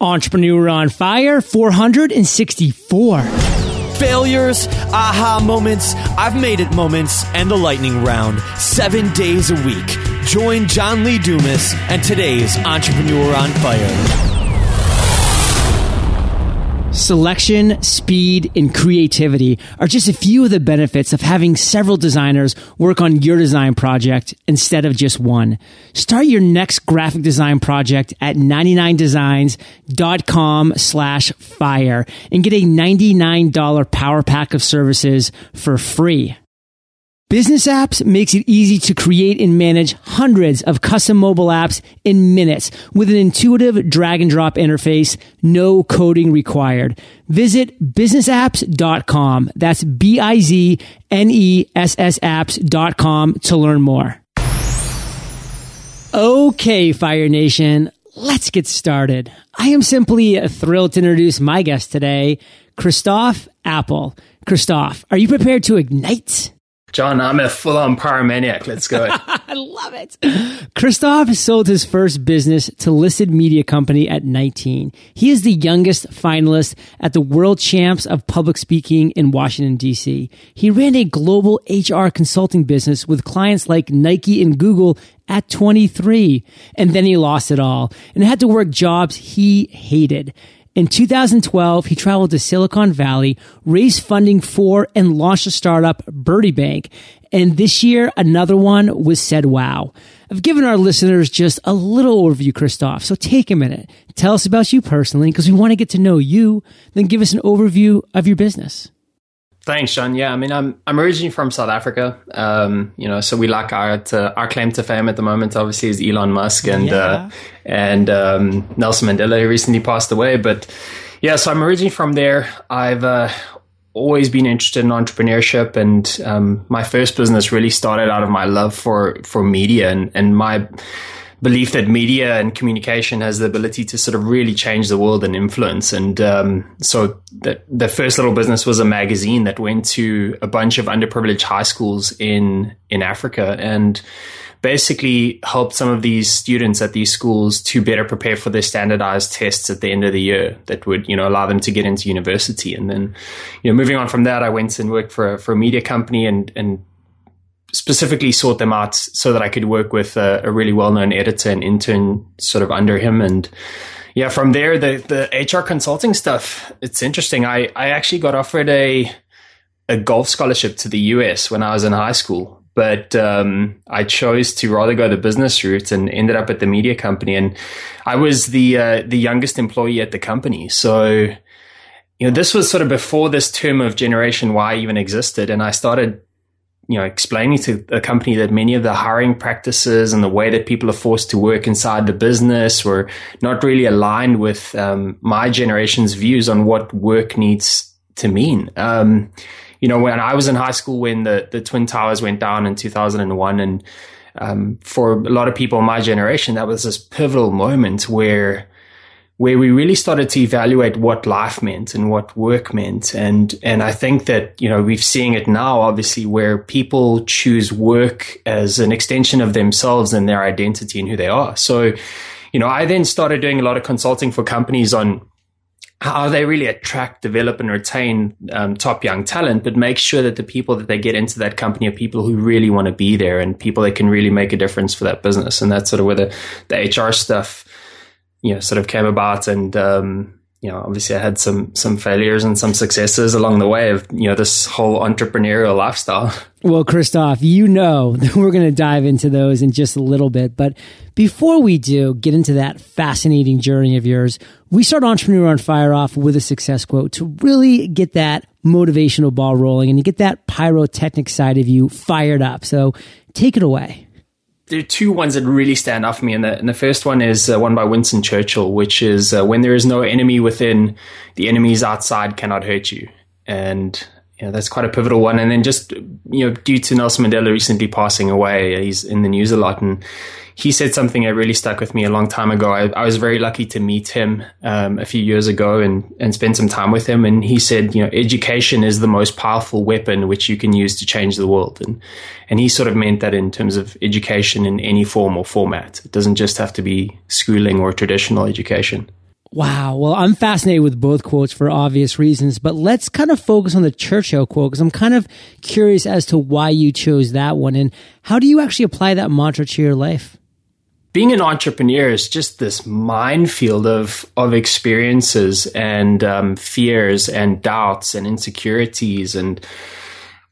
Entrepreneur on Fire 464. Failures, aha moments, I've made it moments, and the lightning round. Seven days a week. Join John Lee Dumas and today's Entrepreneur on Fire. Selection, speed, and creativity are just a few of the benefits of having several designers work on your design project instead of just one. Start your next graphic design project at 99designs.com slash fire and get a $99 power pack of services for free. Business Apps makes it easy to create and manage hundreds of custom mobile apps in minutes with an intuitive drag and drop interface, no coding required. Visit businessapps.com. That's B-I-Z-N-E-S-S apps.com to learn more. Okay, Fire Nation, let's get started. I am simply thrilled to introduce my guest today, Christof Appel. Christof, are you prepared to ignite? John, I'm a full on pyromaniac. Let's go. I love it. Christof sold his first business to listed media company at 19. He is the youngest finalist at the World Champs of Public Speaking in Washington, D.C. He ran a global HR consulting business with clients like Nike and Google at 23. And then he lost it all and had to work jobs he hated. In 2012, he traveled to Silicon Valley, raised funding for and launched a startup, Birdiebank. And this year, another one was Saidwow. I've given our listeners just a little overview, Christof. So take a minute. Tell us about you personally, because we want to get to know you. Then give us an overview of your business. Thanks, John. Yeah, I mean, I'm I'm originally from South Africa. Um, you know, so we like our to, our claim to fame at the moment, obviously, is Elon Musk and uh, yeah. uh, and um, Nelson Mandela, who recently passed away. But yeah, so I'm originally from there. I've uh, always been interested in entrepreneurship, and um, my first business really started out of my love for for media and and my belief that media and communication has the ability to sort of really change the world and influence. And um, so the, the first little business was a magazine that went to a bunch of underprivileged high schools in in Africa and basically helped some of these students at these schools to better prepare for their standardized tests at the end of the year that would you know allow them to get into university and then you know moving on from that I went and worked for a, for a media company and and specifically sought them out so that I could work with a, a really well known editor and intern sort of under him. And yeah, from there, the, the HR consulting stuff, it's interesting. I, I actually got offered a, a golf scholarship to the US when I was in high school. But um, I chose to rather go the business route and ended up at the media company. And I was the uh, the youngest employee at the company, so you know this was sort of before this term of Generation Y even existed. And I started you know, explaining to a company that many of the hiring practices and the way that people are forced to work inside the business were not really aligned with um, my generation's views on what work needs to mean. Um, you know, when I was in high school, when the, the Twin Towers went down in 2001, and um, for a lot of people in my generation, that was this pivotal moment where where we really started to evaluate what life meant and what work meant. And, and I think that, you know, we're seeing it now, obviously, where people choose work as an extension of themselves and their identity and who they are. So, you know, I then started doing a lot of consulting for companies on how they really attract, develop, and retain um, top young talent, but make sure that the people that they get into that company are people who really want to be there and people that can really make a difference for that business. And that's sort of where the, the HR stuff you know sort of came about and um, you know obviously I had some some failures and some successes along the way of you know this whole entrepreneurial lifestyle. Well, Christof, you know that we're going to dive into those in just a little bit, but before we do get into that fascinating journey of yours, we start Entrepreneur on Fire off with a success quote to really get that motivational ball rolling and to get that pyrotechnic side of you fired up. So take it away there are two ones that really stand out for me, and the, and the first one is uh, one by Winston Churchill, which is uh, when there is no enemy within, the enemies outside cannot hurt you, and you know, that's quite a pivotal one. And then just you know, due to Nelson Mandela recently passing away, he's in the news a lot, and he said something that really stuck with me a long time ago. I, I was very lucky to meet him um, a few years ago and, and spend some time with him. And he said, you know, education is the most powerful weapon which you can use to change the world. And and he sort of meant that in terms of education in any form or format. It doesn't just have to be schooling or traditional education. Wow. Well, I'm fascinated with both quotes for obvious reasons, but let's kind of focus on the Churchill quote because I'm kind of curious as to why you chose that one and how do you actually apply that mantra to your life? Being an entrepreneur is just this minefield of of experiences and um, fears and doubts and insecurities and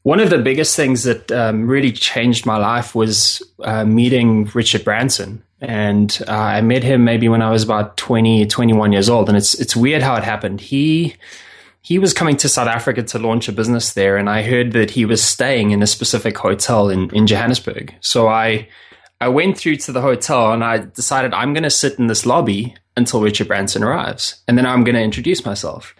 one of the biggest things that um, really changed my life was uh, meeting Richard Branson. And uh, I met him maybe when I was about 20, 21 years old. And it's, it's weird how it happened. He, he was coming to South Africa to launch a business there. And I heard that he was staying in a specific hotel in, in Johannesburg. So I, I went through to the hotel and I decided I'm going to sit in this lobby until Richard Branson arrives. And then I'm going to introduce myself.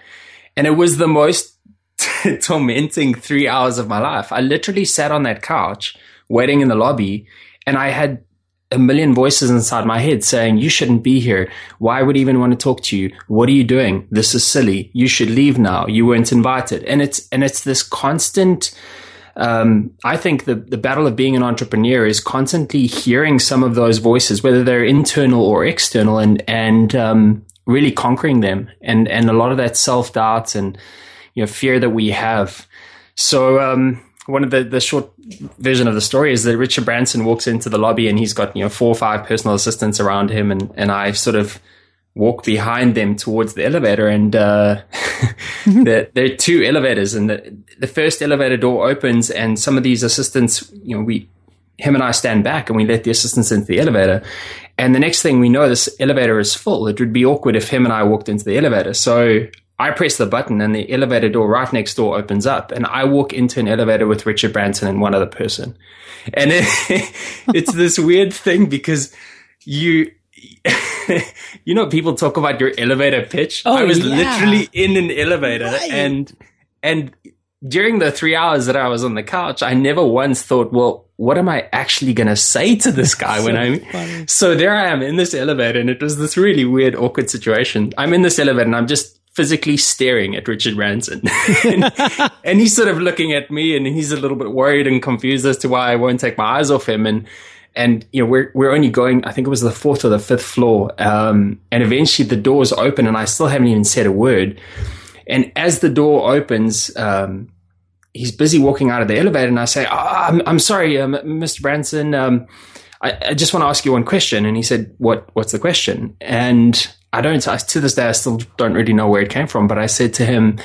And it was the most tormenting three hours of my life. I literally sat on that couch waiting in the lobby and I had a million voices inside my head saying, you shouldn't be here. Why would even want to talk to you? What are you doing? This is silly. You should leave now. You weren't invited. And it's, and it's this constant, um, I think the, the battle of being an entrepreneur is constantly hearing some of those voices, whether they're internal or external and, and, um, really conquering them. And, and a lot of that self doubt and, you know fear that we have. So um, one of the the short version of the story is that Richard Branson walks into the lobby and he's got you know four or five personal assistants around him, and and I sort of walk behind them towards the elevator and uh, there, there, are two elevators and the, the first elevator door opens and some of these assistants you know we him and I stand back and we let the assistants into the elevator. And the next thing we know this elevator is full. It would be awkward if him and I walked into the elevator. So I press the button and the elevator door right next door opens up and I walk into an elevator with Richard Branson and one other person. And it, it's this weird thing because you, you know, people talk about your elevator pitch. Oh, I was yeah. literally in an elevator right. and, and during the three hours that I was on the couch, I never once thought, well, what am I actually going to say to this guy so when I'm, funny. so there I am in this elevator and it was this really weird, awkward situation. I'm in this elevator and I'm just physically staring at Richard Branson. and, and, he's sort of looking at me and he's a little bit worried and confused as to why I won't take my eyes off him. And, and, you know, we're, we're only going, I think it was the fourth or the fifth floor. Um, and eventually the doors open and I still haven't even said a word. And as the door opens, um, he's busy walking out of the elevator and I say, oh, I'm, I'm sorry, um, Mr. Branson. Um, I, I, just want to ask you one question. And he said, what, what's the question? And I don't, to this day, I still don't really know where it came from, but I said to him,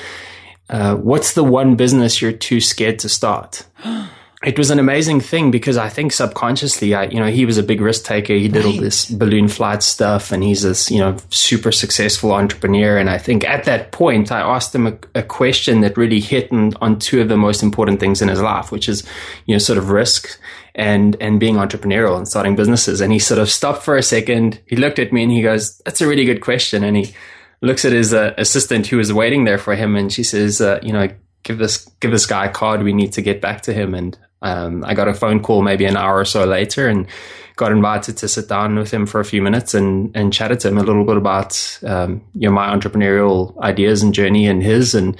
uh, what's the one business you're too scared to start? it was an amazing thing because I think subconsciously, I, you know, he was a big risk taker. He did right. all this balloon flight stuff and he's this, you know, super successful entrepreneur. And I think at that point, I asked him a, a question that really hit on, on two of the most important things in his life, which is, you know, sort of risk and, and being entrepreneurial and starting businesses. And he sort of stopped for a second. He looked at me and he goes, that's a really good question. And he looks at his uh, assistant who was waiting there for him. And she says, uh, you know, give this, give this guy a card. We need to get back to him. And um, I got a phone call maybe an hour or so later and got invited to sit down with him for a few minutes and, and chatted to him a little bit about um, you know my entrepreneurial ideas and journey and his and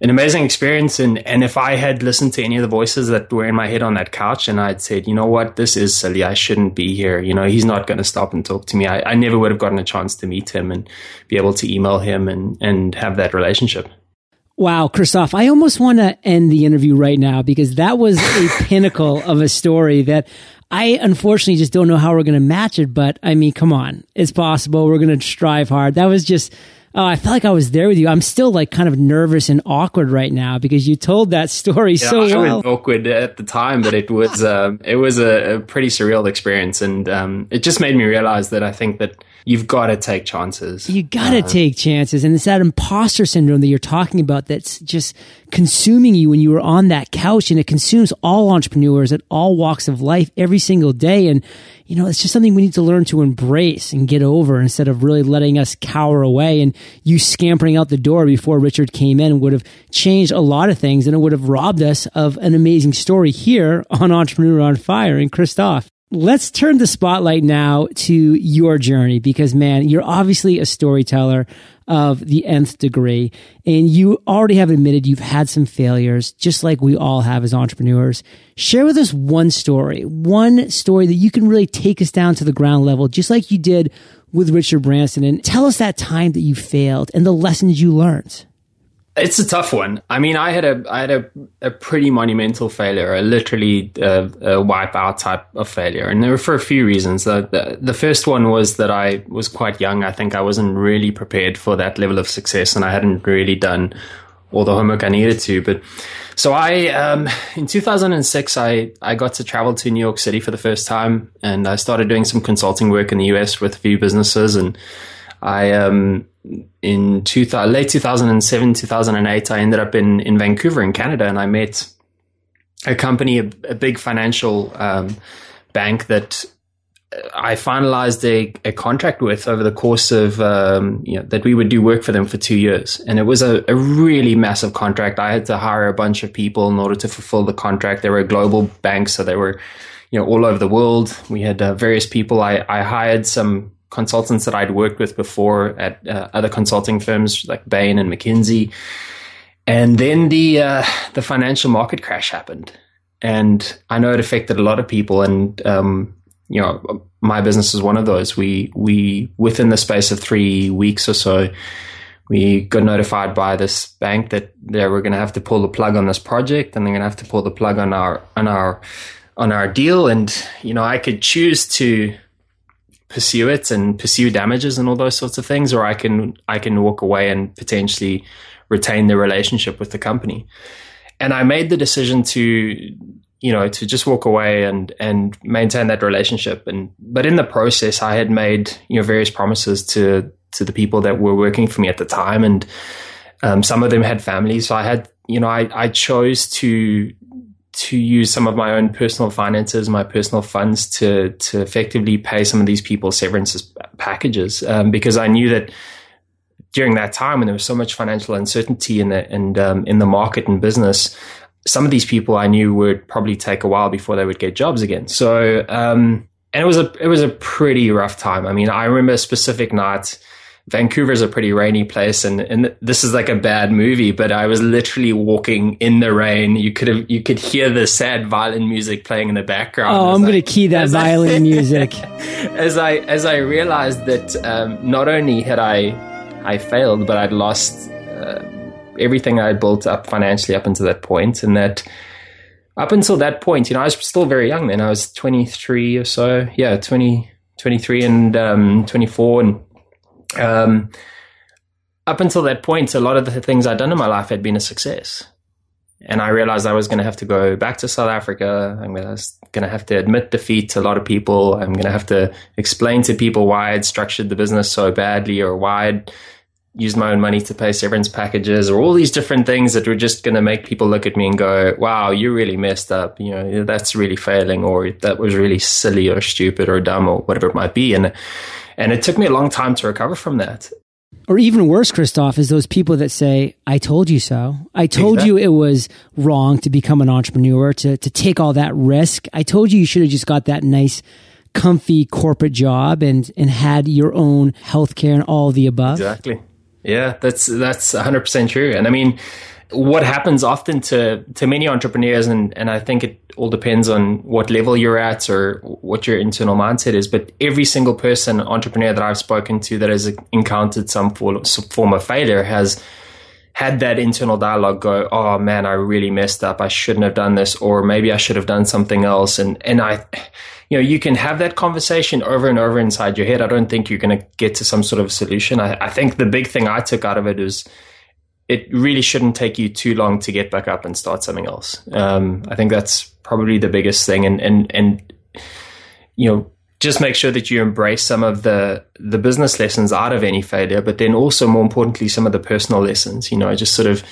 an amazing experience. And and if I had listened to any of the voices that were in my head on that couch and I'd said you know what? This is silly. I shouldn't be here. You know he's not going to stop and talk to me. I, I never would have gotten a chance to meet him and be able to email him and and have that relationship. Wow, Christof, I almost want to end the interview right now because that was a pinnacle of a story that I unfortunately just don't know how we're going to match it. But I mean, come on, it's possible. We're going to strive hard. That was just, oh, I felt like I was there with you. I'm still like kind of nervous and awkward right now because you told that story yeah, so I well. was awkward at the time, but it was, um, it was a, a, pretty surreal experience. And um, it just made me realize that I think that you've got to take chances. You got to uh, take chances. And it's that imposter syndrome that you're talking about that's just consuming you when you were on that couch and it consumes all entrepreneurs at all walks of life every single day. And, you know, it's just something we need to learn to embrace and get over instead of really letting us cower away. And you scampering out the door before Richard came in would have changed a lot of things and it would have robbed us of an amazing story here on Entrepreneur on Fire and Christof. Let's turn the spotlight now to your journey because man, you're obviously a storyteller of the nth degree and you already have admitted you've had some failures just like we all have as entrepreneurs. Share with us one story, one story that you can really take us down to the ground level, just like you did with Richard Branson and tell us that time that you failed and the lessons you learned. It's a tough one. I mean, I had a I had a, a pretty monumental failure, a literally uh, a wipeout type of failure, and there were for a few reasons. Uh, the, the first one was that I was quite young. I think I wasn't really prepared for that level of success, and I hadn't really done all the homework I needed to. But so I, um, in 2006, I, I got to travel to New York City for the first time and I started doing some consulting work in the US with a few businesses. And I, um, in two, late 2007, 2008, I ended up in, in Vancouver in Canada and I met a company, a, a big financial, um, bank that I finalized a, a contract with over the course of um, you know, that we would do work for them for two years, and it was a, a, really massive contract. I had to hire a bunch of people in order to fulfill the contract. They were a global bank, so they were you know all over the world. We had uh, various people. I, I hired some consultants that I'd worked with before at uh, other consulting firms like Bain and McKinsey, and then the uh, the financial market crash happened, and I know it affected a lot of people and. Um, you know, my business is one of those. We we within the space of three weeks or so, we got notified by this bank that they were going to have to pull the plug on this project, and they're going to have to pull the plug on our on our on our deal. And you know, I could choose to pursue it and pursue damages and all those sorts of things, or I can I can walk away and potentially retain the relationship with the company. And I made the decision to you know, to just walk away and and maintain that relationship. And but in the process, I had made you know various promises to to the people that were working for me at the time, and um, some of them had families. So I had you know I I chose to to use some of my own personal finances, my personal funds to to effectively pay some of these people severance packages um, because I knew that during that time when there was so much financial uncertainty in the and um, in the market and business, some of these people I knew would probably take a while before they would get jobs again. So, um, and it was a it was a pretty rough time. I mean, I remember a specific night. Vancouver is a pretty rainy place, and and this is like a bad movie. But I was literally walking in the rain. You could have you could hear the sad violin music playing in the background. Oh, I'm going to key that violin I, music. as I as I realized that um, not only had I I failed, but I'd lost. Uh, everything I built up financially up until that point, and that up until that point, you know, I was still very young then. I was 23 or so. Yeah, 20, 23 and um, 24. And um, up until that point, a lot of the things I'd done in my life had been a success. And I realized I was going to have to go back to South Africa. I'm going to have to admit defeat to a lot of people. I'm going to have to explain to people why I'd structured the business so badly or why I'd used my own money to pay severance packages or all these different things that were just going to make people look at me and go, wow, you really messed up. You know, that's really failing or that was really silly or stupid or dumb or whatever it might be. And, and it took me a long time to recover from that. Or even worse, Christof, is those people that say, I told you so. I told exactly. you it was wrong to become an entrepreneur, to, to take all that risk. I told you you should have just got that nice comfy corporate job and and had your own healthcare and all the above. Exactly. Yeah, that's that's 100% true. And I mean, what happens often to to many entrepreneurs and and I think it all depends on what level you're at or what your internal mindset is, but every single person entrepreneur that I've spoken to that has encountered some form of failure has had that internal dialogue go, oh man, I really messed up. I shouldn't have done this, or maybe I should have done something else. And and I, you know, you can have that conversation over and over inside your head. I don't think you're going to get to some sort of solution. I, I think the big thing I took out of it is it really shouldn't take you too long to get back up and start something else. Um, I think that's probably the biggest thing. And and and you know just make sure that you embrace some of the the business lessons out of any failure, but then also more importantly, some of the personal lessons. You know, just sort of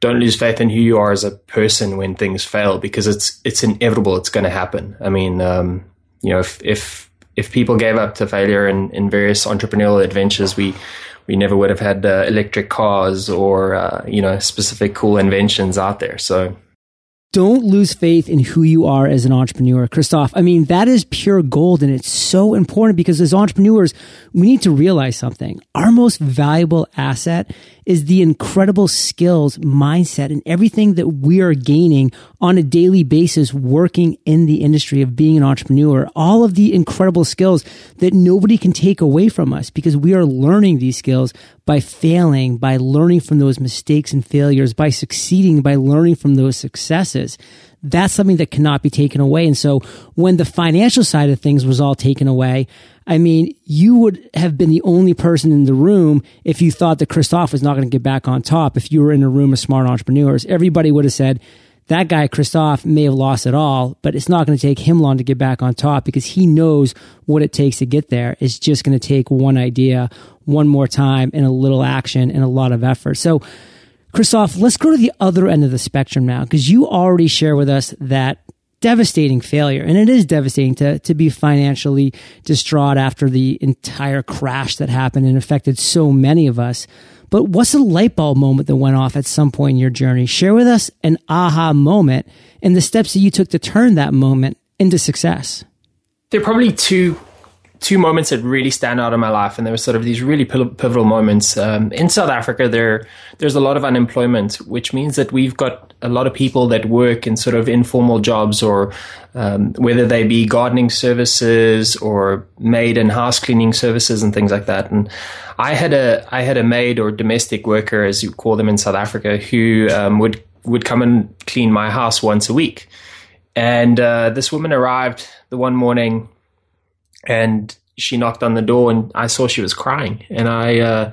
don't lose faith in who you are as a person when things fail because it's it's inevitable. It's going to happen. I mean, um, you know, if if if people gave up to failure in, in various entrepreneurial adventures, we we never would have had uh, electric cars or uh, you know specific cool inventions out there. So don't lose faith in who you are as an entrepreneur. Christof. I mean, that is pure gold and it's so important because as entrepreneurs, we need to realize something. Our most valuable asset is the incredible skills, mindset, and everything that we are gaining on a daily basis working in the industry of being an entrepreneur. All of the incredible skills that nobody can take away from us because we are learning these skills by failing, by learning from those mistakes and failures, by succeeding, by learning from those successes. That's something that cannot be taken away. And so when the financial side of things was all taken away, I mean, you would have been the only person in the room if you thought that Christof was not going to get back on top. If you were in a room of smart entrepreneurs, everybody would have said, that guy Christof may have lost it all, but it's not going to take him long to get back on top because he knows what it takes to get there. It's just going to take one idea, one more time, and a little action and a lot of effort. So, Christof, let's go to the other end of the spectrum now because you already share with us that devastating failure. And it is devastating to, to be financially distraught after the entire crash that happened and affected so many of us. But what's a light bulb moment that went off at some point in your journey? Share with us an aha moment and the steps that you took to turn that moment into success. There are probably two two moments that really stand out in my life, and there were sort of these really pivotal moments. Um, in South Africa, there there's a lot of unemployment, which means that we've got a lot of people that work in sort of informal jobs, or um, whether they be gardening services or maid and house cleaning services and things like that. And I had a I had a maid or domestic worker, as you call them in South Africa, who um, would would come and clean my house once a week. And uh, this woman arrived the one morning and she knocked on the door and I saw she was crying and I uh,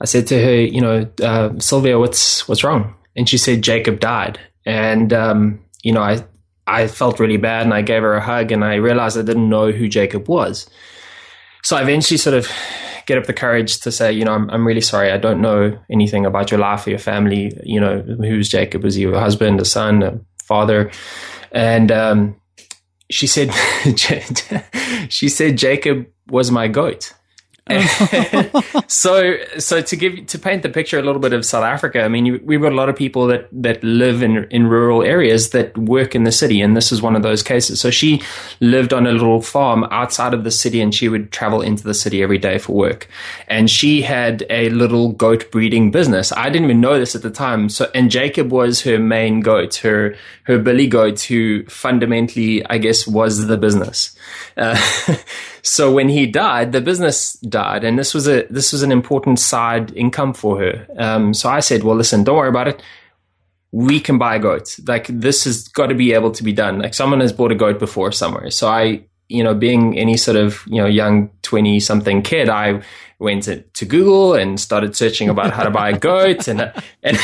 I said to her, you know, uh, Sylvia, what's what's wrong? And she said Jacob died, and um, you know, I I felt really bad and I gave her a hug and I realized I didn't know who Jacob was. So I eventually sort of get up the courage to say, you know, I'm, I'm really sorry. I don't know anything about your life or your family. You know, who's Jacob? Was he a husband, a son, a father? And um, she said she said Jacob was my goat. so, so to give to paint the picture a little bit of South Africa, I mean, we've got a lot of people that that live in in rural areas that work in the city, and this is one of those cases. So she lived on a little farm outside of the city, and she would travel into the city every day for work. And she had a little goat breeding business. I didn't even know this at the time. So, and Jacob was her main goat, her her billy goat, who fundamentally, I guess, was the business. Uh, so when he died, the business died, and this was a this was an important side income for her. Um, so I said, "Well, listen, don't worry about it. We can buy goats. Like this has got to be able to be done. Like someone has bought a goat before somewhere." So I, you know, being any sort of you know young twenty something kid, I went to, to, Google and started searching about how to buy a goat, and and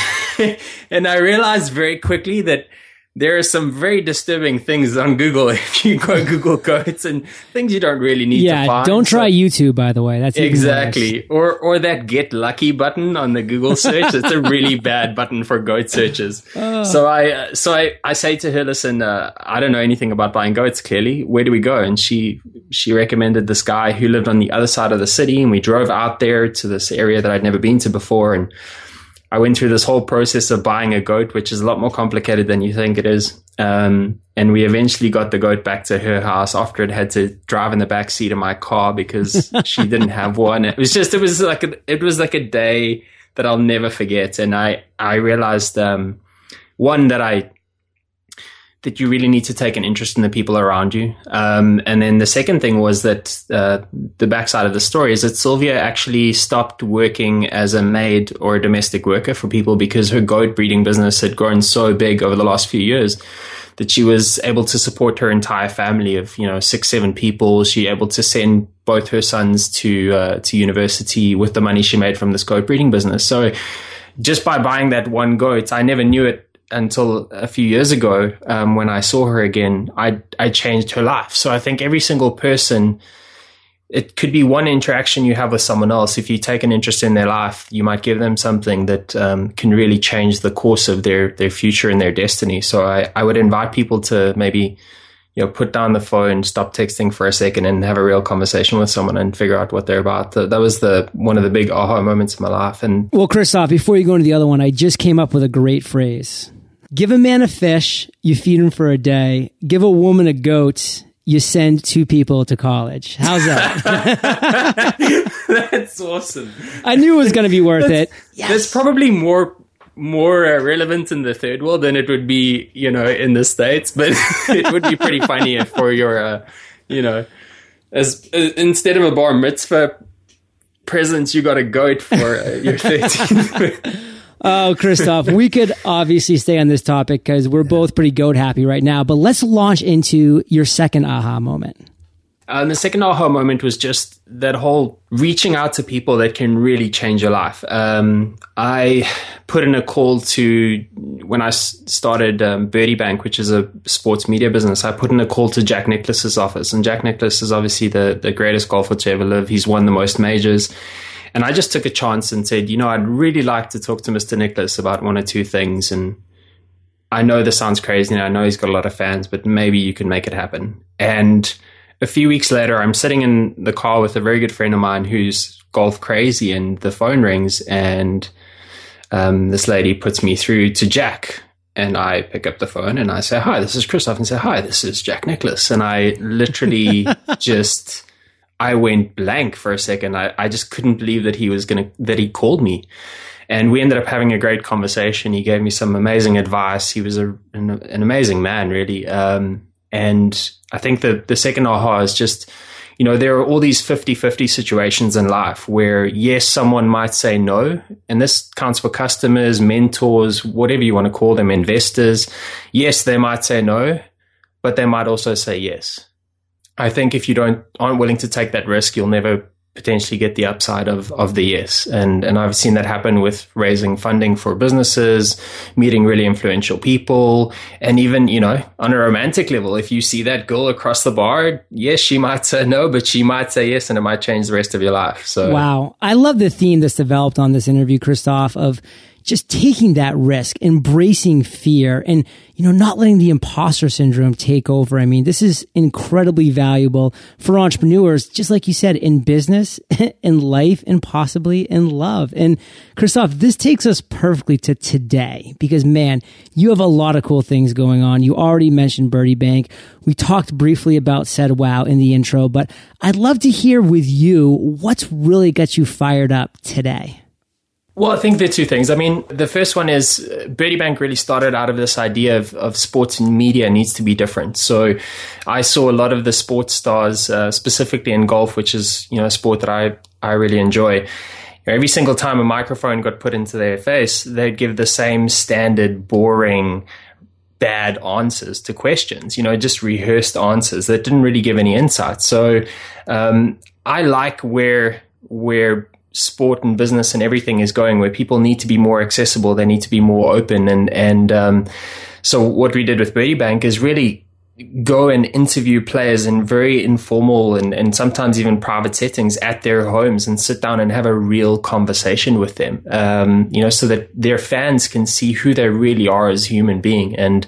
and I realized very quickly that there are some very disturbing things on Google if you go Google goats and things you don't really need yeah, to find. don't try so, YouTube, by the way. That's exactly or or that get lucky button on the Google search. it's a really bad button for goat searches. Oh. So I uh, so I, I say to her, listen, uh, I don't know anything about buying goats. Clearly, where do we go? And she she recommended this guy who lived on the other side of the city, and we drove out there to this area that I'd never been to before, and I went through this whole process of buying a goat, which is a lot more complicated than you think it is. Um, and we eventually got the goat back to her house after it had to drive in the back seat of my car because she didn't have one. It was just, it was like, a, it was like a day that I'll never forget. And I, I realized, um, one that I that you really need to take an interest in the people around you. Um, and then the second thing was that uh, the backside of the story is that Sylvia actually stopped working as a maid or a domestic worker for people because her goat breeding business had grown so big over the last few years that she was able to support her entire family of you know six seven people. She able to send both her sons to uh, to university with the money she made from this goat breeding business. So just by buying that one goat, I never knew it until a few years ago um, when I saw her again, I I changed her life. So I think every single person, it could be one interaction you have with someone else. If you take an interest in their life, you might give them something that um, can really change the course of their their future and their destiny. So I I would invite people to maybe you know, put down the phone, stop texting for a second, and have a real conversation with someone and figure out what they're about. That, was the one of the big aha moments of my life. And well, Christof, before you go into the other one, I just came up with a great phrase Give a man a fish, you feed him for a day. Give a woman a goat, you send two people to college. How's that? That's awesome. I knew it was going to be worth that's, it. Yes. That's probably more more uh, relevant in the third world than it would be, you know, in the states. But it would be pretty funny if for your, uh, you know, as uh, instead of a bar mitzvah presents, you got a goat for uh, your 13th. Oh, Christof, we could obviously stay on this topic because we're both pretty goat happy right now, but let's launch into your second aha moment. And the second aha moment was just that whole reaching out to people that can really change your life. Um, I put in a call to when I started um, Birdiebank, which is a sports media business. I put in a call to Jack Nicklaus's office, and Jack Nicklaus is obviously the the greatest golfer to ever live. He's won the most majors. And I just took a chance and said, you know, I'd really like to talk to Mr. Nicklaus about one or two things. And I know this sounds crazy and I know he's got a lot of fans, but maybe you can make it happen. And a few weeks later, I'm sitting in the car with a very good friend of mine who's golf crazy and the phone rings and um, this lady puts me through to Jack. And I pick up the phone and I say, Hi, this is Christof. And say, Hi, this is Jack Nicklaus. And I literally just I went blank for a second. I, I just couldn't believe that he was going to, that he called me. And we ended up having a great conversation. He gave me some amazing advice. He was a, an, an amazing man, really. Um, and I think that the second aha is just, you know, there are all these 50 50 situations in life where, yes, someone might say no. And this counts for customers, mentors, whatever you want to call them, investors. Yes, they might say no, but they might also say yes. I think if you don't aren't willing to take that risk, you'll never potentially get the upside of of the yes. And and I've seen that happen with raising funding for businesses, meeting really influential people, and even you know on a romantic level, if you see that girl across the bar, yes, she might say no, but she might say yes, and it might change the rest of your life. So wow, I love the theme that's developed on this interview, Christof, of just taking that risk, embracing fear and, you know, not letting the imposter syndrome take over. I mean, this is incredibly valuable for entrepreneurs, just like you said, in business, in life, and possibly in love. And Christof, this takes us perfectly to today because man, you have a lot of cool things going on. You already mentioned Birdiebank. We talked briefly about Saidwow in the intro, but I'd love to hear with you what's really got you fired up today. Well, I think there are two things. I mean, the first one is uh, Birdiebank really started out of this idea of, of sports and media needs to be different. So I saw a lot of the sports stars, uh, specifically in golf, which is, you know, a sport that I, I really enjoy. every single time a microphone got put into their face, they'd give the same standard, boring, bad answers to questions, you know, just rehearsed answers that didn't really give any insight. So um, I like where, where sport and business and everything is going, where people need to be more accessible, they need to be more open, and and um, so what we did with Birdiebank is really go and interview players in very informal and, and sometimes even private settings at their homes and sit down and have a real conversation with them, um, you know, so that their fans can see who they really are as human being. And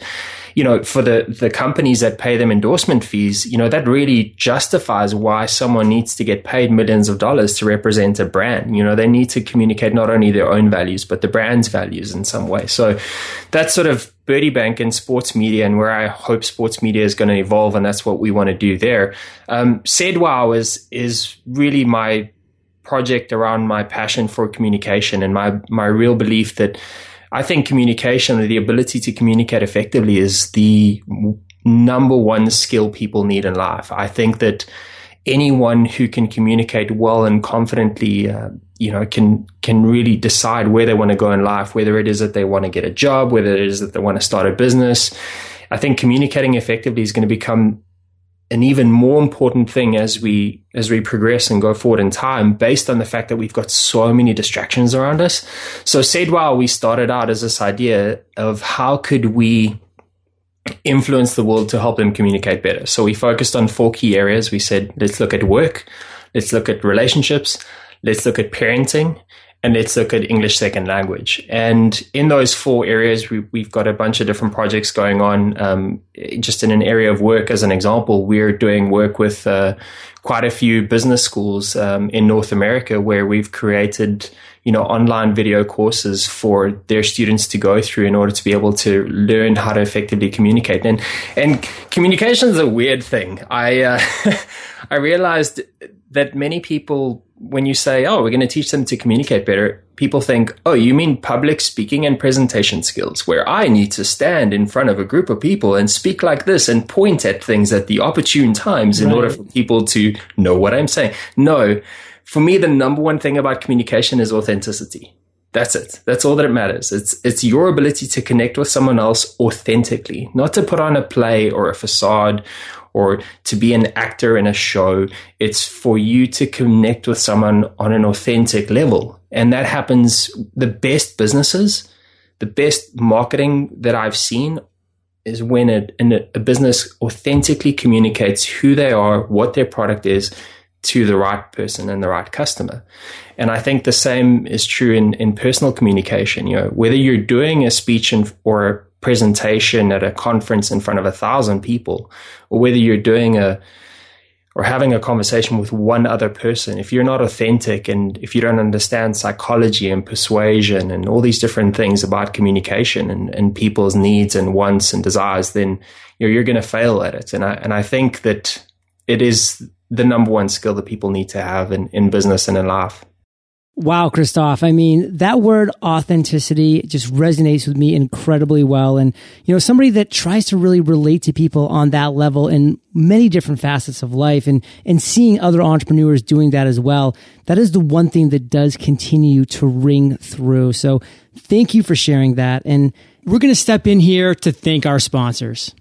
you know, for the, the companies that pay them endorsement fees, you know, that really justifies why someone needs to get paid millions of dollars to represent a brand. You know, they need to communicate not only their own values, but the brand's values in some way. So that's sort of Birdiebank and sports media and where I hope sports media is going to evolve. And that's what we want to do there. Um, Saidwow is, is really my project around my passion for communication and my, my real belief that I think communication, the ability to communicate effectively is the number one skill people need in life. I think that anyone who can communicate well and confidently, uh, you know, can can really decide where they want to go in life, whether it is that they want to get a job, whether it is that they want to start a business. I think communicating effectively is going to become an even more important thing as we as we progress and go forward in time based on the fact that we've got so many distractions around us. So said we started out as this idea of how could we influence the world to help them communicate better. So we focused on four key areas. We said let's look at work. Let's look at relationships. Let's look at parenting and let's look at English second language. And in those four areas, we, have got a bunch of different projects going on. Um, just in an area of work, as an example, we're doing work with uh, quite a few business schools um, in North America where we've created you know online video courses for their students to go through in order to be able to learn how to effectively communicate and and communication is a weird thing i uh, i realized that many people when you say, oh, we're going to teach them to communicate better, people think, oh, you mean public speaking and presentation skills, where I need to stand in front of a group of people and speak like this and point at things at the opportune times in order for people to know what I'm saying. No, for me, the number one thing about communication is authenticity. That's it. That's all that it matters. It's it's your ability to connect with someone else authentically, not to put on a play or a facade or to be an actor in a show. It's for you to connect with someone on an authentic level. And that happens the best businesses, the best marketing that I've seen is when a, a business authentically communicates who they are, what their product is to the right person and the right customer. And I think the same is true in, in personal communication. You know, whether you're doing a speech in, or presentation at a conference in front of a thousand people, or whether you're doing a or having a conversation with one other person, if you're not authentic and if you don't understand psychology and persuasion and all these different things about communication and, and people's needs and wants and desires, then you know, you're going to fail at it. And I, and I think that it is the number one skill that people need to have in, in business and in life. Wow, Christof. I mean, that word authenticity just resonates with me incredibly well. And, you know, somebody that tries to really relate to people on that level in many different facets of life and, and seeing other entrepreneurs doing that as well. That is the one thing that does continue to ring through. So thank you for sharing that. And we're going to step in here to thank our sponsors.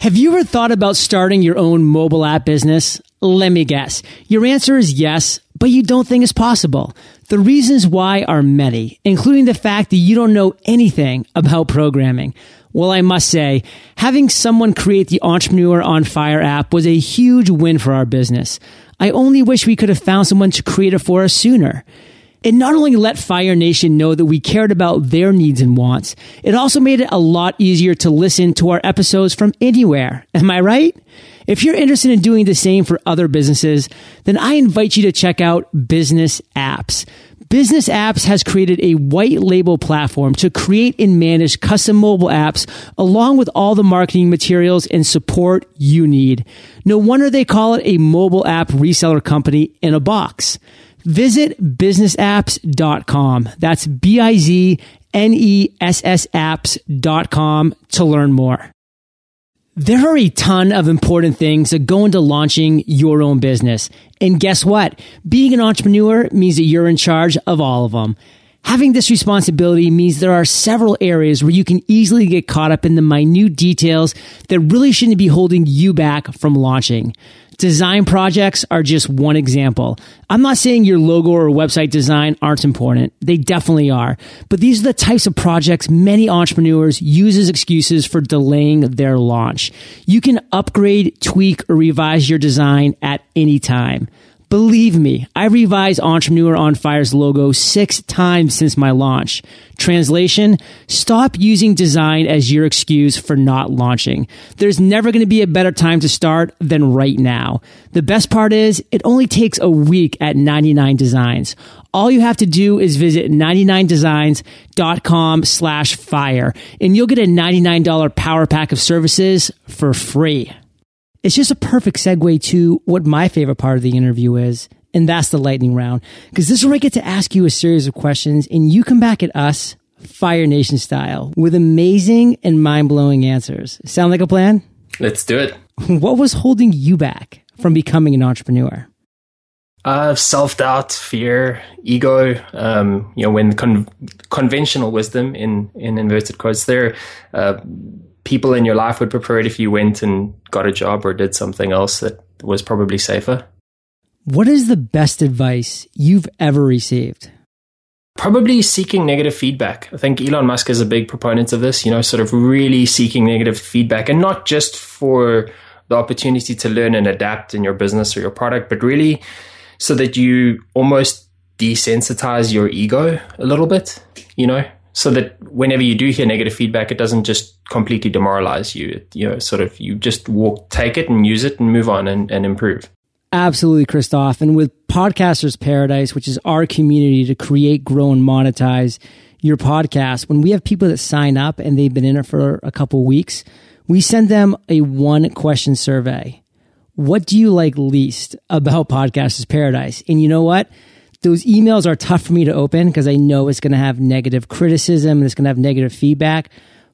Have you ever thought about starting your own mobile app business? Let me guess. Your answer is yes, but you don't think it's possible. The reasons why are many, including the fact that you don't know anything about programming. Well, I must say, having someone create the Entrepreneur on Fire app was a huge win for our business. I only wish we could have found someone to create it for us sooner. It not only let Fire Nation know that we cared about their needs and wants, it also made it a lot easier to listen to our episodes from anywhere. Am I right? If you're interested in doing the same for other businesses, then I invite you to check out Business Apps. Business Apps has created a white label platform to create and manage custom mobile apps along with all the marketing materials and support you need. No wonder they call it a mobile app reseller company in a box. Visit businessapps.com. That's B I Z N E S S apps.com to learn more. There are a ton of important things that go into launching your own business. And guess what? Being an entrepreneur means that you're in charge of all of them. Having this responsibility means there are several areas where you can easily get caught up in the minute details that really shouldn't be holding you back from launching. Design projects are just one example. I'm not saying your logo or website design aren't important. They definitely are. But these are the types of projects many entrepreneurs use as excuses for delaying their launch. You can upgrade, tweak, or revise your design at any time. Believe me, I revised Entrepreneur on Fire's logo six times since my launch. Translation, stop using design as your excuse for not launching. There's never going to be a better time to start than right now. The best part is it only takes a week at 99 Designs. All you have to do is visit 99designs.com slash fire and you'll get a $99 power pack of services for free it's just a perfect segue to what my favorite part of the interview is. And that's the lightning round. Because this is where I get to ask you a series of questions and you come back at us Fire Nation style with amazing and mind blowing answers. Sound like a plan? Let's do it. What was holding you back from becoming an entrepreneur? Uh, self doubt, fear, ego. Um, you know, when con- conventional wisdom in in inverted quotes there, uh, people in your life would prefer it if you went and got a job or did something else that was probably safer. What is the best advice you've ever received? Probably seeking negative feedback. I think Elon Musk is a big proponent of this, you know, sort of really seeking negative feedback and not just for the opportunity to learn and adapt in your business or your product, but really so that you almost desensitize your ego a little bit, you know, so that whenever you do hear negative feedback, it doesn't just completely demoralize you. It, you know, sort of you just walk, take it and use it and move on and, and improve. Absolutely, Christof. And with Podcasters Paradise, which is our community to create, grow, and monetize your podcast, when we have people that sign up and they've been in it for a couple weeks, we send them a one question survey. What do you like least about Podcasters Paradise? And you know what? Those emails are tough for me to open because I know it's going to have negative criticism and it's going to have negative feedback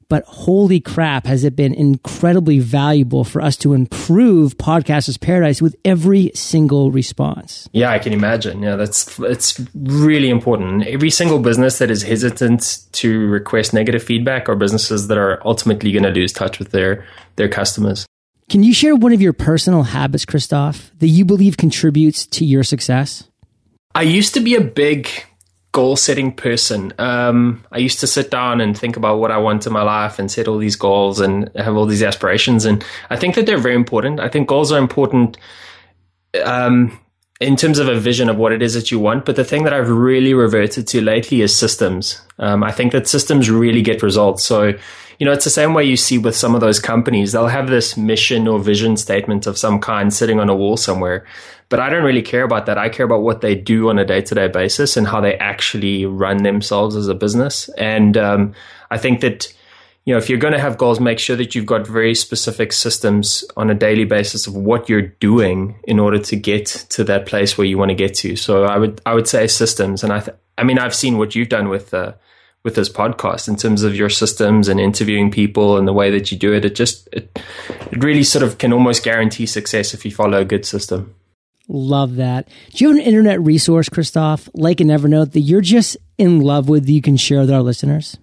but holy crap, has it been incredibly valuable for us to improve Podcasters Paradise with every single response. Yeah, I can imagine. Yeah, that's it's really important. Every single business that is hesitant to request negative feedback are businesses that are ultimately going to lose touch with their their customers. Can you share one of your personal habits, Christof, that you believe contributes to your success? I used to be a big goal setting person. Um, I used to sit down and think about what I want in my life and set all these goals and have all these aspirations. And I think that they're very important. I think goals are important um, in terms of a vision of what it is that you want. But the thing that I've really reverted to lately is systems. Um, I think that systems really get results. So, you know, it's the same way you see with some of those companies. They'll have this mission or vision statement of some kind sitting on a wall somewhere. But I don't really care about that. I care about what they do on a day to day basis and how they actually run themselves as a business. And um, I think that, you know, if you're going to have goals, make sure that you've got very specific systems on a daily basis of what you're doing in order to get to that place where you want to get to. So I would, I would say systems. And I, th- I mean, I've seen what you've done with, uh, with this podcast in terms of your systems and interviewing people and the way that you do it. It just, it, it really sort of can almost guarantee success if you follow a good system. Love that. Do you have an internet resource, Christof, like an Evernote, that you're just in love with that you can share with our listeners?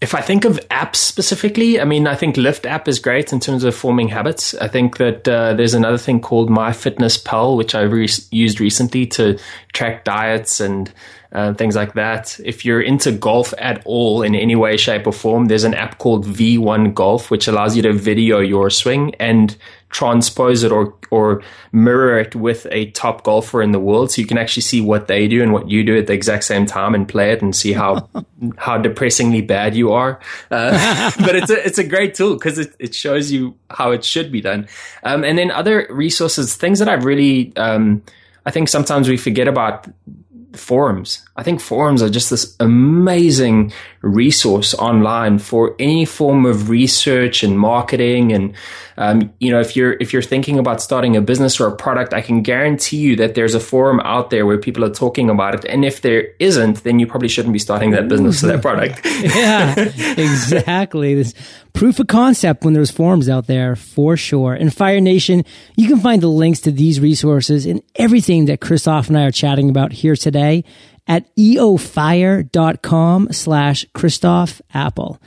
If I think of apps specifically, I mean, I think Lift app is great in terms of forming habits. I think that uh, there's another thing called MyFitnessPal, which I've re- used recently to track diets and uh, things like that. If you're into golf at all in any way, shape, or form, there's an app called V1 Golf, which allows you to video your swing and transpose it or or mirror it with a top golfer in the world. So you can actually see what they do and what you do at the exact same time and play it and see how how depressingly bad you are. Uh, but it's a it's a great tool because it, it shows you how it should be done. Um, and then other resources things that I've really um, I think sometimes we forget about forums. I think forums are just this amazing resource online for any form of research and marketing. And um, you know, if you're if you're thinking about starting a business or a product, I can guarantee you that there's a forum out there where people are talking about it. And if there isn't, then you probably shouldn't be starting that business or that product. yeah, exactly. This proof of concept when there's forums out there for sure. And Fire Nation, you can find the links to these resources and everything that Christof and I are chatting about here today at eofire.com slash Christof Appel.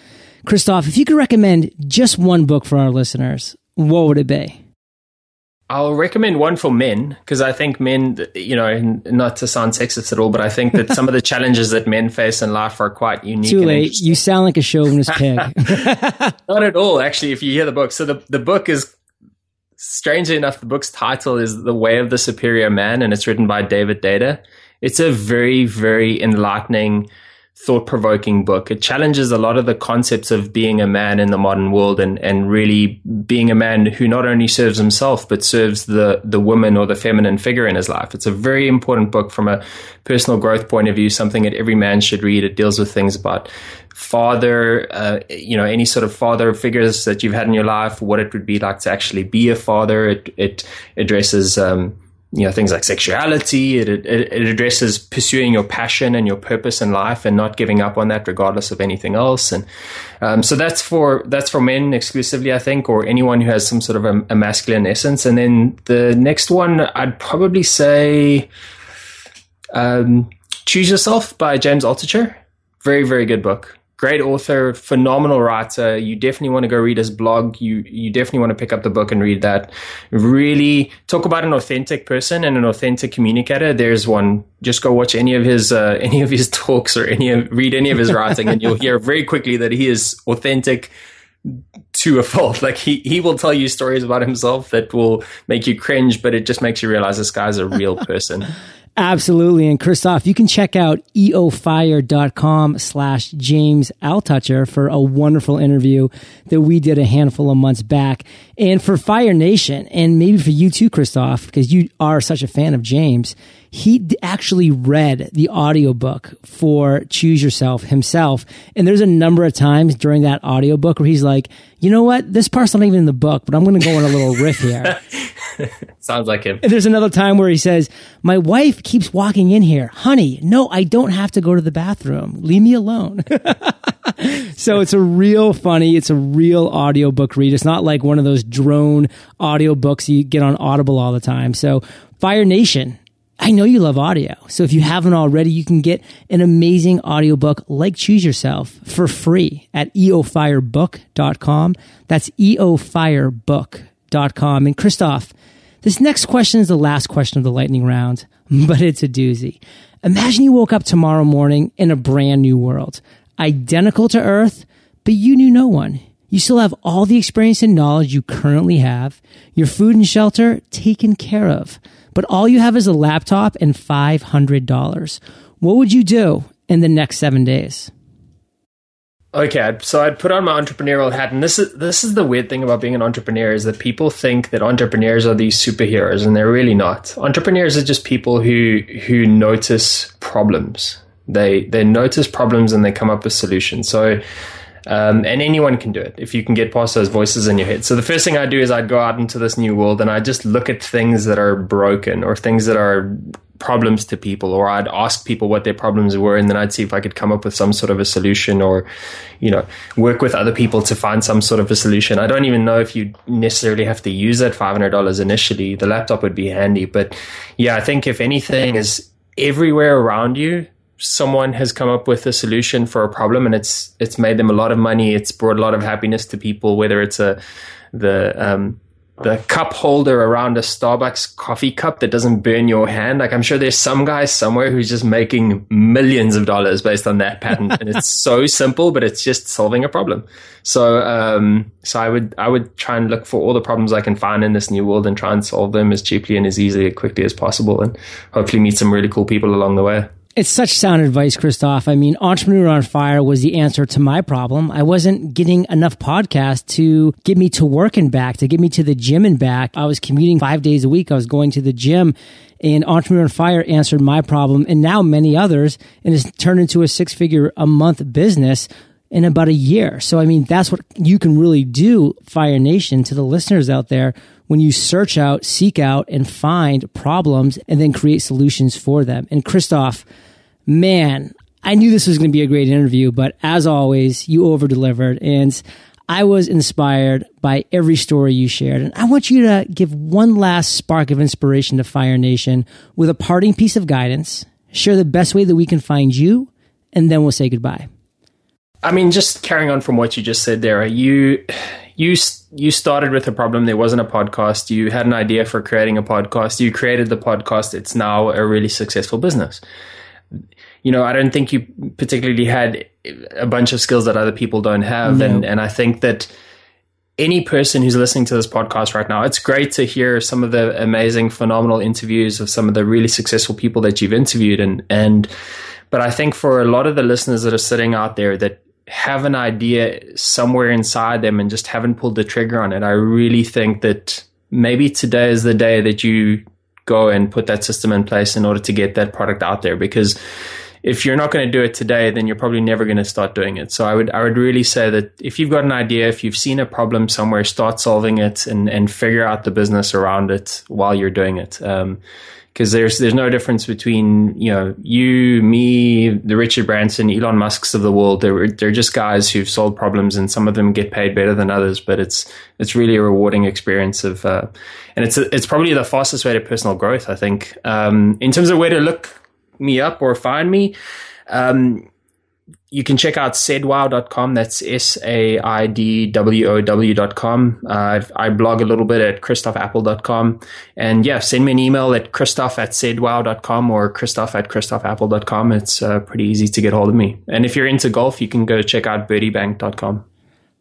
Christof, if you could recommend just one book for our listeners, what would it be? I'll recommend one for men because I think men, you know, not to sound sexist at all, but I think that some of the challenges that men face in life are quite unique. Too late. You sound like a chauvinist pig. not at all, actually. If you hear the book, so the the book is strangely enough, the book's title is "The Way of the Superior Man," and it's written by David Deida. It's a very, very enlightening thought provoking book. It challenges a lot of the concepts of being a man in the modern world and, and really being a man who not only serves himself, but serves the, the woman or the feminine figure in his life. It's a very important book from a personal growth point of view, something that every man should read. It deals with things about father, uh, you know, any sort of father figures that you've had in your life, what it would be like to actually be a father. It, it addresses, um, you know things like sexuality. It, it, it addresses pursuing your passion and your purpose in life and not giving up on that regardless of anything else. And um, so that's for that's for men exclusively, I think, or anyone who has some sort of a, a masculine essence. And then the next one, I'd probably say, um, "Choose Yourself" by James Altucher. Very very good book great author, phenomenal writer. You definitely want to go read his blog. You you definitely want to pick up the book and read that. Really talk about an authentic person and an authentic communicator. There's one. Just go watch any of his uh, any of his talks or any of, read any of his writing, and you'll hear very quickly that he is authentic to a fault. Like he he will tell you stories about himself that will make you cringe, but it just makes you realize this guy's a real person. Absolutely. And Christof, you can check out eofire.com slash James Altucher for a wonderful interview that we did a handful of months back. And for Fire Nation, and maybe for you too, Christof, because you are such a fan of James, he actually read the audiobook for Choose Yourself himself. And there's a number of times during that audiobook where he's like, you know what? This part's not even in the book, but I'm going to go on a little riff here. Sounds like him. And there's another time where he says, my wife keeps walking in here. Honey, no, I don't have to go to the bathroom. Leave me alone. so it's a real funny, it's a real audiobook read. It's not like one of those drone audiobooks you get on Audible all the time. So Fire Nation, I know you love audio. So if you haven't already, you can get an amazing audiobook like Choose Yourself for free at eofirebook.com. That's eofirebook.com. And Christof, this next question is the last question of the lightning round, but it's a doozy. Imagine you woke up tomorrow morning in a brand new world, identical to Earth, but you knew no one. You still have all the experience and knowledge you currently have, your food and shelter taken care of, but all you have is a laptop and $500. What would you do in the next seven days? Okay, so I'd put on my entrepreneurial hat, and this is this is the weird thing about being an entrepreneur is that people think that entrepreneurs are these superheroes, and they're really not. Entrepreneurs are just people who who notice problems. They they notice problems and they come up with solutions. So um, and anyone can do it if you can get past those voices in your head. So the first thing I do is I'd go out into this new world and I just look at things that are broken or things that are problems to people, or I'd ask people what their problems were, and then I'd see if I could come up with some sort of a solution, or you know, work with other people to find some sort of a solution. I don't even know if you necessarily have to use that five hundred dollars initially. The laptop would be handy, but yeah, I think if anything is everywhere around you someone has come up with a solution for a problem and it's it's made them a lot of money it's brought a lot of happiness to people whether it's a the um, the cup holder around a Starbucks coffee cup that doesn't burn your hand. Like I'm sure there's some guy somewhere who's just making millions of dollars based on that patent, and it's so simple, but it's just solving a problem. So, um, so I would I would try and look for all the problems I can find in this new world and try and solve them as cheaply and as easily and quickly as possible, and hopefully meet some really cool people along the way. It's such sound advice, Christof. I mean, Entrepreneur on Fire was the answer to my problem. I wasn't getting enough podcasts to get me to work and back, to get me to the gym and back. I was commuting five days a week. I was going to the gym and Entrepreneur on Fire answered my problem and now many others and it's turned into a six figure a month business in about a year. So, I mean, that's what you can really do, Fire Nation, to the listeners out there when you search out, seek out, and find problems and then create solutions for them. And Christof, man, I knew this was going to be a great interview, but as always, you over delivered. And I was inspired by every story you shared. And I want you to give one last spark of inspiration to Fire Nation with a parting piece of guidance. Share the best way that we can find you, and then we'll say goodbye. I mean, just carrying on from what you just said there, you you you started with a problem. There wasn't a podcast. You had an idea for creating a podcast. You created the podcast. It's now a really successful business you know, I don't think you particularly had a bunch of skills that other people don't have. No. And, and I think that any person who's listening to this podcast right now, it's great to hear some of the amazing, phenomenal interviews of some of the really successful people that you've interviewed. And, and, but I think for a lot of the listeners that are sitting out there that have an idea somewhere inside them and just haven't pulled the trigger on it, I really think that maybe today is the day that you go and put that system in place in order to get that product out there because if you're not going to do it today, then you're probably never going to start doing it. So I would I would really say that if you've got an idea, if you've seen a problem somewhere, start solving it and and figure out the business around it while you're doing it. Um, because there's there's no difference between you know you, me, the Richard Branson, Elon Musk's of the world. They're they're just guys who've solved problems, and some of them get paid better than others. But it's it's really a rewarding experience of, uh, and it's it's probably the fastest way to personal growth. I think um, in terms of where to look me up or find me, um, you can check out saidwow.com. That's S A I D W O W.com. Uh, I blog a little bit at christofappel.com. And yeah, send me an email at christof at saidwow.com or christof at christofappel.com. It's uh, pretty easy to get hold of me. And if you're into golf, you can go check out birdiebank.com.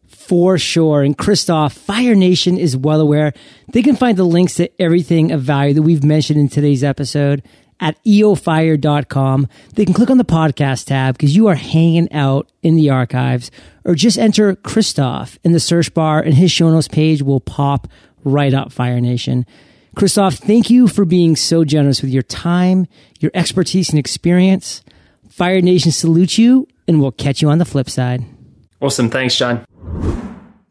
For sure. And Christof, Fire Nation is well aware. They can find the links to everything of value that we've mentioned in today's episode at eofire.com. They can click on the podcast tab because you are hanging out in the archives or just enter Christof in the search bar and his show notes page will pop right up Fire Nation. Christof, thank you for being so generous with your time, your expertise and experience. Fire Nation salute you and we'll catch you on the flip side. Awesome. Thanks, John.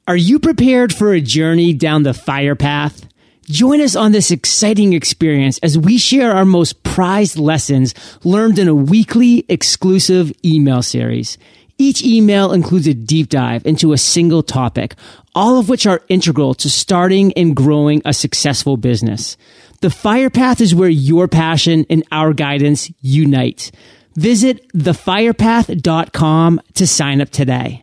Are you prepared for a journey down the fire path? Join us on this exciting experience as we share our most prized lessons learned in a weekly exclusive email series. Each email includes a deep dive into a single topic, all of which are integral to starting and growing a successful business. The fire path is where your passion and our guidance unite. Visit thefirepath.com to sign up today.